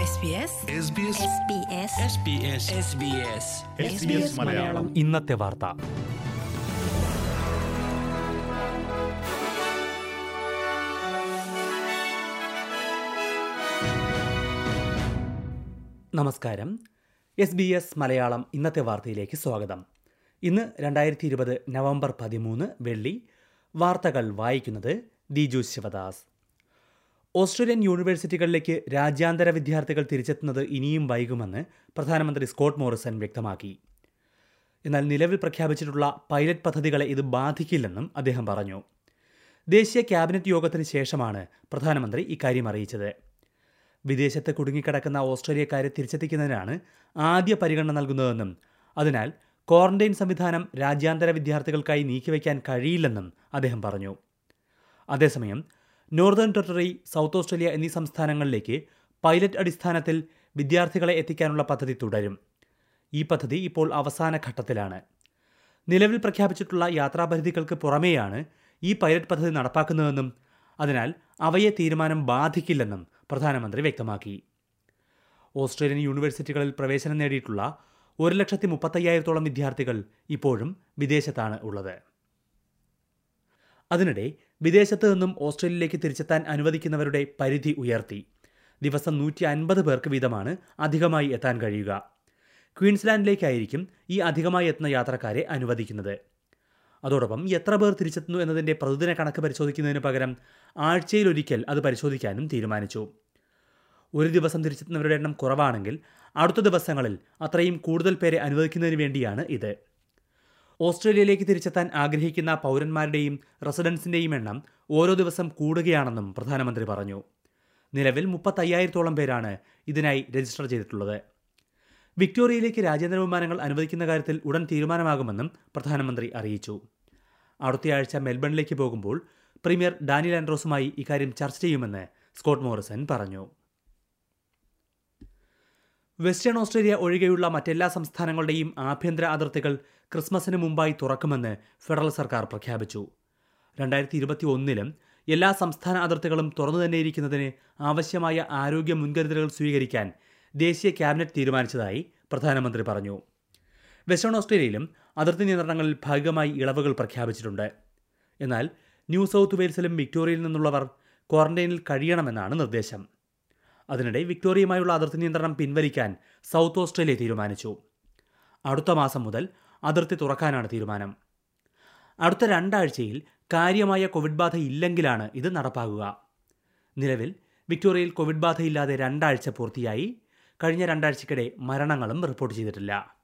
SBS SBS SBS Malayalam. ഇന്നത്തെ വാർത്ത. നമസ്കാരം. എസ് ബി എസ് മലയാളം ഇന്നത്തെ വാർത്തയിലേക്ക് സ്വാഗതം. ഇന്ന് രണ്ടായിരത്തി ഇരുപത് നവംബർ പതിമൂന്ന് വെള്ളി. വാർത്തകൾ വായിക്കുന്നത് ദിജു ശിവദാസ്. ഓസ്ട്രേലിയൻ യൂണിവേഴ്സിറ്റികളിലേക്ക് രാജ്യാന്തര വിദ്യാർത്ഥികൾ തിരിച്ചെത്തുന്നത് ഇനിയും വൈകുമെന്ന് പ്രധാനമന്ത്രി സ്കോട്ട് മോറിസൺ വ്യക്തമാക്കി. എന്നാൽ നിലവിൽ പ്രഖ്യാപിച്ചിട്ടുള്ള പൈലറ്റ് പദ്ധതികളെ ഇത് ബാധിക്കില്ലെന്നും അദ്ദേഹം പറഞ്ഞു. ദേശീയ ക്യാബിനറ്റ് യോഗത്തിന് ശേഷമാണ് പ്രധാനമന്ത്രി ഇക്കാര്യം അറിയിച്ചത്. വിദേശത്ത് കുടുങ്ങിക്കിടക്കുന്ന ഓസ്ട്രേലിയക്കാരെ തിരിച്ചെത്തിക്കുന്നതിനാണ് ആദ്യ പരിഗണന നൽകുന്നതെന്നും അതിനാൽ ക്വാറന്റൈൻ സംവിധാനം രാജ്യാന്തര വിദ്യാർത്ഥികൾക്കായി നീക്കിവെക്കാൻ കഴിയില്ലെന്നും അദ്ദേഹം പറഞ്ഞു. അതേസമയം നോർത്തേൺ ടെറിട്ടറി സൗത്ത് ഓസ്ട്രേലിയ എന്നീ സംസ്ഥാനങ്ങളിലേക്ക് പൈലറ്റ് അടിസ്ഥാനത്തിൽ വിദ്യാർത്ഥികളെ എത്തിക്കാനുള്ള പദ്ധതി തുടരും. ഈ പദ്ധതി ഇപ്പോൾ അവസാന ഘട്ടത്തിലാണ്. നിലവിൽ പ്രഖ്യാപിച്ചിട്ടുള്ള യാത്രാപരിധികൾക്ക് പുറമേയാണ് ഈ പൈലറ്റ് പദ്ധതി നടപ്പാക്കുന്നതെന്നും അതിനാൽ അവയെ തീരുമാനം ബാധിക്കില്ലെന്നും പ്രധാനമന്ത്രി വ്യക്തമാക്കി. ഓസ്ട്രേലിയൻ യൂണിവേഴ്സിറ്റികളിൽ പ്രവേശനം നേടിയിട്ടുള്ള ഒരു ലക്ഷത്തി മുപ്പത്തയ്യായിരത്തോളം വിദ്യാർത്ഥികൾ ഇപ്പോഴും വിദേശത്താണ് ഉള്ളത്. അതിനിടെ വിദേശത്ത് നിന്നും ഓസ്ട്രേലിയയിലേക്ക് തിരിച്ചെത്താൻ അനുവദിക്കുന്നവരുടെ പരിധി ഉയർത്തി. ദിവസം നൂറ്റി അൻപത് പേർക്ക് വീതമാണ് അധികമായി എത്താൻ കഴിയുക. ക്വീൻസ്ലാൻഡിലേക്കായിരിക്കും ഈ അധികമായി എത്തുന്ന യാത്രക്കാരെ അനുവദിക്കുന്നത്. അതോടൊപ്പം എത്ര പേർ തിരിച്ചെത്തുന്നു എന്നതിന്റെ പ്രതിദിന കണക്ക് പരിശോധിക്കുന്നതിന് പകരം ആഴ്ചയിലൊരിക്കൽ അത് പരിശോധിക്കാനും തീരുമാനിച്ചു. ഒരു ദിവസം തിരിച്ചെത്തുന്നവരുടെ എണ്ണം കുറവാണെങ്കിൽ അടുത്ത ദിവസങ്ങളിൽ അത്രയും കൂടുതൽ പേരെ അനുവദിക്കുന്നതിന് വേണ്ടിയാണ് ഇത്. ഓസ്ട്രേലിയയിലേക്ക് തിരിച്ചെത്താൻ ആഗ്രഹിക്കുന്ന പൗരന്മാരുടെയും റെസിഡൻസിന്റെയും എണ്ണം ഓരോ ദിവസം കൂടുകയാണെന്നും പ്രധാനമന്ത്രി പറഞ്ഞു. നിലവിൽ മുപ്പത്തയ്യായിരത്തോളം പേരാണ് ഇതിനായി രജിസ്റ്റർ ചെയ്തിട്ടുള്ളത്. വിക്ടോറിയയിലേക്ക് രാജ്യാന്തര വിമാനങ്ങൾ അനുവദിക്കുന്ന കാര്യത്തിൽ ഉടൻ തീരുമാനമാകുമെന്നും പ്രധാനമന്ത്രി അറിയിച്ചു. അടുത്തയാഴ്ച മെൽബണിലേക്ക് പോകുമ്പോൾ പ്രീമിയർ ഡാനിയൽ ആൻഡ്രോസുമായി ഇക്കാര്യം ചർച്ച ചെയ്യുമെന്ന് സ്കോട്ട് മോറിസൺ പറഞ്ഞു. വെസ്റ്റേൺ ഓസ്ട്രേലിയ ഒഴികെയുള്ള മറ്റെല്ലാ സംസ്ഥാനങ്ങളുടെയും ആഭ്യന്തര അതിർത്തികൾ ക്രിസ്മസിന് മുമ്പായി തുറക്കുമെന്ന് ഫെഡറൽ സർക്കാർ പ്രഖ്യാപിച്ചു. രണ്ടായിരത്തി ഇരുപത്തി ഒന്നിലും എല്ലാ സംസ്ഥാന അതിർത്തികളും തുറന്നു തന്നെയിരിക്കുന്നതിന് ആവശ്യമായ ആരോഗ്യ മുൻകരുതലുകൾ സ്വീകരിക്കാൻ ദേശീയ ക്യാബിനറ്റ് തീരുമാനിച്ചതായി പ്രധാനമന്ത്രി പറഞ്ഞു. വെസ്റ്റേൺ ഓസ്ട്രേലിയയിലും അതിർത്തി നിയന്ത്രണങ്ങളിൽ ഭാഗികമായി ഇളവുകൾ പ്രഖ്യാപിച്ചിട്ടുണ്ട്. എന്നാൽ ന്യൂ സൗത്ത് വെയിൽസിലും വിക്ടോറിയയിൽ നിന്നുള്ളവർ ക്വാറന്റൈനിൽ കഴിയണമെന്നാണ് നിർദ്ദേശം. അതിനിടെ വിക്ടോറിയയുമായുള്ള അതിർത്തി നിയന്ത്രണം പിൻവലിക്കാൻ സൗത്ത് ഓസ്ട്രേലിയ തീരുമാനിച്ചു. അടുത്ത മാസം മുതൽ അതിർത്തി തുറക്കാനാണ് തീരുമാനം. അടുത്ത രണ്ടാഴ്ചയിൽ കാര്യമായ കോവിഡ് ബാധ ഇല്ലെങ്കിലാണ് ഇത് നടപ്പാകുക. നിലവിൽ വിക്ടോറിയയിൽ കോവിഡ് ബാധയില്ലാതെ രണ്ടാഴ്ച പൂർത്തിയായി. കഴിഞ്ഞ രണ്ടാഴ്ചക്കിടെ മരണങ്ങളും റിപ്പോർട്ട് ചെയ്തിട്ടില്ല.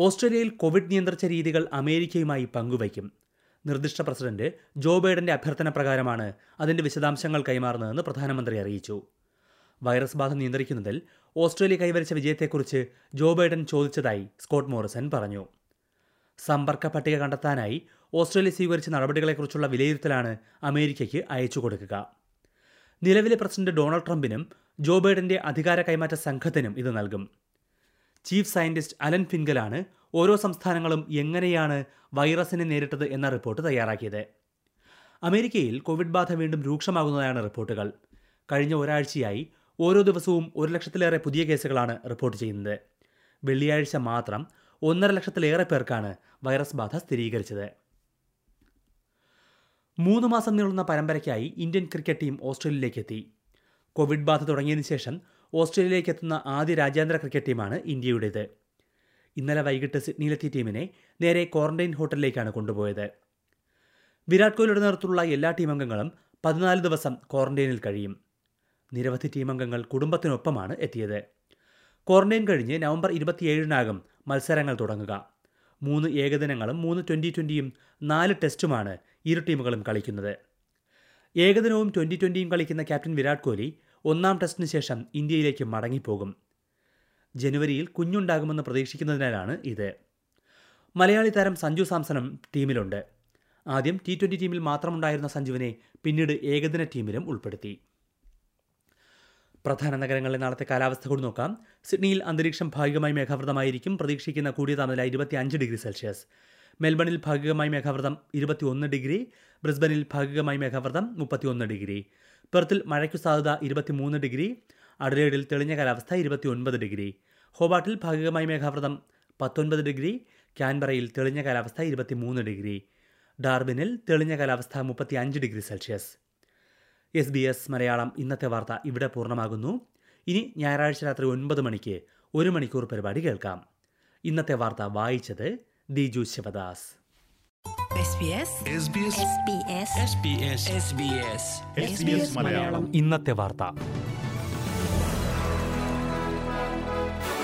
ഓസ്ട്രേലിയയിൽ കോവിഡ് നിയന്ത്രിച്ച രീതികൾ അമേരിക്കയുമായി പങ്കുവയ്ക്കും. നിർദ്ദിഷ്ട പ്രസിഡന്റ് ജോ ബൈഡന്റെ അഭ്യർത്ഥന പ്രകാരമാണ് അതിന്റെ വിശദാംശങ്ങൾ കൈമാറുന്നതെന്ന് പ്രധാനമന്ത്രി അറിയിച്ചു. വൈറസ് ബാധ നിയന്ത്രിക്കുന്നതിൽ ഓസ്ട്രേലിയ കൈവരിച്ച വിജയത്തെക്കുറിച്ച് ജോ ബൈഡൻ ചോദിച്ചതായി സ്കോട്ട് മോറിസൺ പറഞ്ഞു. സമ്പർക്ക പട്ടിക കണ്ടെത്താനായി ഓസ്ട്രേലിയ സ്വീകരിച്ച നടപടികളെക്കുറിച്ചുള്ള വിലയിരുത്തലാണ് അമേരിക്കയ്ക്ക് അയച്ചു കൊടുക്കുക. നിലവിലെ പ്രസിഡന്റ് ഡൊണാൾഡ് ട്രംപിനും ജോ ബൈഡന്റെ അധികാര കൈമാറ്റ സംഘത്തിനും ഇത് നൽകും. ചീഫ് സയന്റിസ്റ്റ് അലൻ ഫിൻഗലാണ് ഓരോ സംസ്ഥാനങ്ങളും എങ്ങനെയാണ് വൈറസിനെ നേരിട്ടത് എന്ന റിപ്പോർട്ട് തയ്യാറാക്കിയത്. അമേരിക്കയിൽ കോവിഡ് ബാധ വീണ്ടും രൂക്ഷമാകുന്നതാണ് റിപ്പോർട്ടുകൾ. കഴിഞ്ഞ ഒരാഴ്ചയായി ഓരോ ദിവസവും ഒരു ലക്ഷത്തിലേറെ പുതിയ കേസുകളാണ് റിപ്പോർട്ട് ചെയ്യുന്നത്. വെള്ളിയാഴ്ച മാത്രം ഒന്നര ലക്ഷത്തിലേറെ പേർക്കാണ് വൈറസ് ബാധ സ്ഥിരീകരിച്ചത്. മൂന്ന് മാസം നീളുന്ന പരമ്പരയ്ക്കായി ഇന്ത്യൻ ക്രിക്കറ്റ് ടീം ഓസ്ട്രേലിയയിലേക്ക് എത്തി കോവിഡ് ബാധ തുടങ്ങിയതിനു ശേഷം ഓസ്ട്രേലിയയിലേക്ക് എത്തുന്ന ആദ്യ രാജ്യാന്തര ക്രിക്കറ്റ് ടീമാണ് ഇന്ത്യയുടേത്. ഇന്നലെ വൈകിട്ട് സിഡ്നിയിലെത്തിയ ടീമിനെ നേരെ ക്വാറന്റൈൻ ഹോട്ടലിലേക്കാണ് കൊണ്ടുപോയത്. വിരാട് കോഹ്ലിയുടെ നേതൃത്വത്തിലുള്ള എല്ലാ ടീമംഗങ്ങളും പതിനാല് ദിവസം ക്വാറന്റൈനിൽ കഴിയും. നിരവധി ടീമംഗങ്ങൾ കുടുംബത്തിനൊപ്പമാണ് എത്തിയത്. ക്വാറന്റൈൻ കഴിഞ്ഞ് നവംബർ ഇരുപത്തിയേഴിനാകും മത്സരങ്ങൾ തുടങ്ങുക. മൂന്ന് ഏകദിനങ്ങളും മൂന്ന് ട്വന്റി ട്വന്റിയും നാല് ടെസ്റ്റുമാണ് ഇരു ടീമുകളും കളിക്കുന്നത്. ഏകദിനവും ട്വന്റി ട്വന്റിയും കളിക്കുന്ന ക്യാപ്റ്റൻ വിരാട് കോഹ്ലി ഒന്നാം ടെസ്റ്റിന് ശേഷം ഇന്ത്യയിലേക്ക് മടങ്ങിപ്പോകും. ജനുവരിയിൽ കുഞ്ഞുണ്ടാകുമെന്ന് പ്രതീക്ഷിക്കുന്നതിനാലാണ് ഇത്. മലയാളി താരം സഞ്ജു സാംസണും ടീമിലുണ്ട്. ആദ്യം ടി ട്വന്റി ടീമിൽ മാത്രമുണ്ടായിരുന്ന സഞ്ജുവിനെ പിന്നീട് ഏകദിന ടീമിലും ഉൾപ്പെടുത്തി. പ്രധാന നഗരങ്ങളിലെ നാളത്തെ കാലാവസ്ഥ കൂടി നോക്കാം. സിഡ്നിയിൽ അന്തരീക്ഷം ഭാഗികമായി മേഘാവൃതമായിരിക്കും. പ്രതീക്ഷിക്കുന്ന കൂടിയ താപനില ഇരുപത്തി അഞ്ച് ഡിഗ്രി സെൽഷ്യസ്. മെൽബണിൽ ഭാഗികമായി മേഘാവൃതം ഇരുപത്തിയൊന്ന് ഡിഗ്രി. ബ്രിസ്ബനിൽ ഭാഗികമായി മേഘാവൃതം മുപ്പത്തിയൊന്ന് ഡിഗ്രി. പെർത്തിൽ മഴയ്ക്കു സാധ്യത ഇരുപത്തിമൂന്ന് ഡിഗ്രി. അഡലേഡിൽ തെളിഞ്ഞ കാലാവസ്ഥ ഇരുപത്തിയൊൻപത് ഡിഗ്രി. ഹോബാട്ടിൽ ഭാഗികമായി മേഘാവൃതം പത്തൊൻപത് ഡിഗ്രി. ക്യാൻബറയിൽ തെളിഞ്ഞ കാലാവസ്ഥ ഇരുപത്തിമൂന്ന് ഡിഗ്രി. ഡാർബിനിൽ തെളിഞ്ഞ കാലാവസ്ഥ മുപ്പത്തി അഞ്ച് degree Celsius. S B S Malayalam ഇന്നത്തെ വാർത്ത ഇവിടെ പൂർണമാകുന്നു. ഇനി ഞായറാഴ്ച രാത്രി ഒൻപത് മണിക്ക് ഒരു മണിക്കൂർ പരിപാടി കേൾക്കാം. ഇന്നത്തെ വാർത്ത വായിച്ചത് Diju Sivadas. SBS SBS SBS SBS SBS Malayalam. ഇന്നത്തെ വാർത്ത. あっ!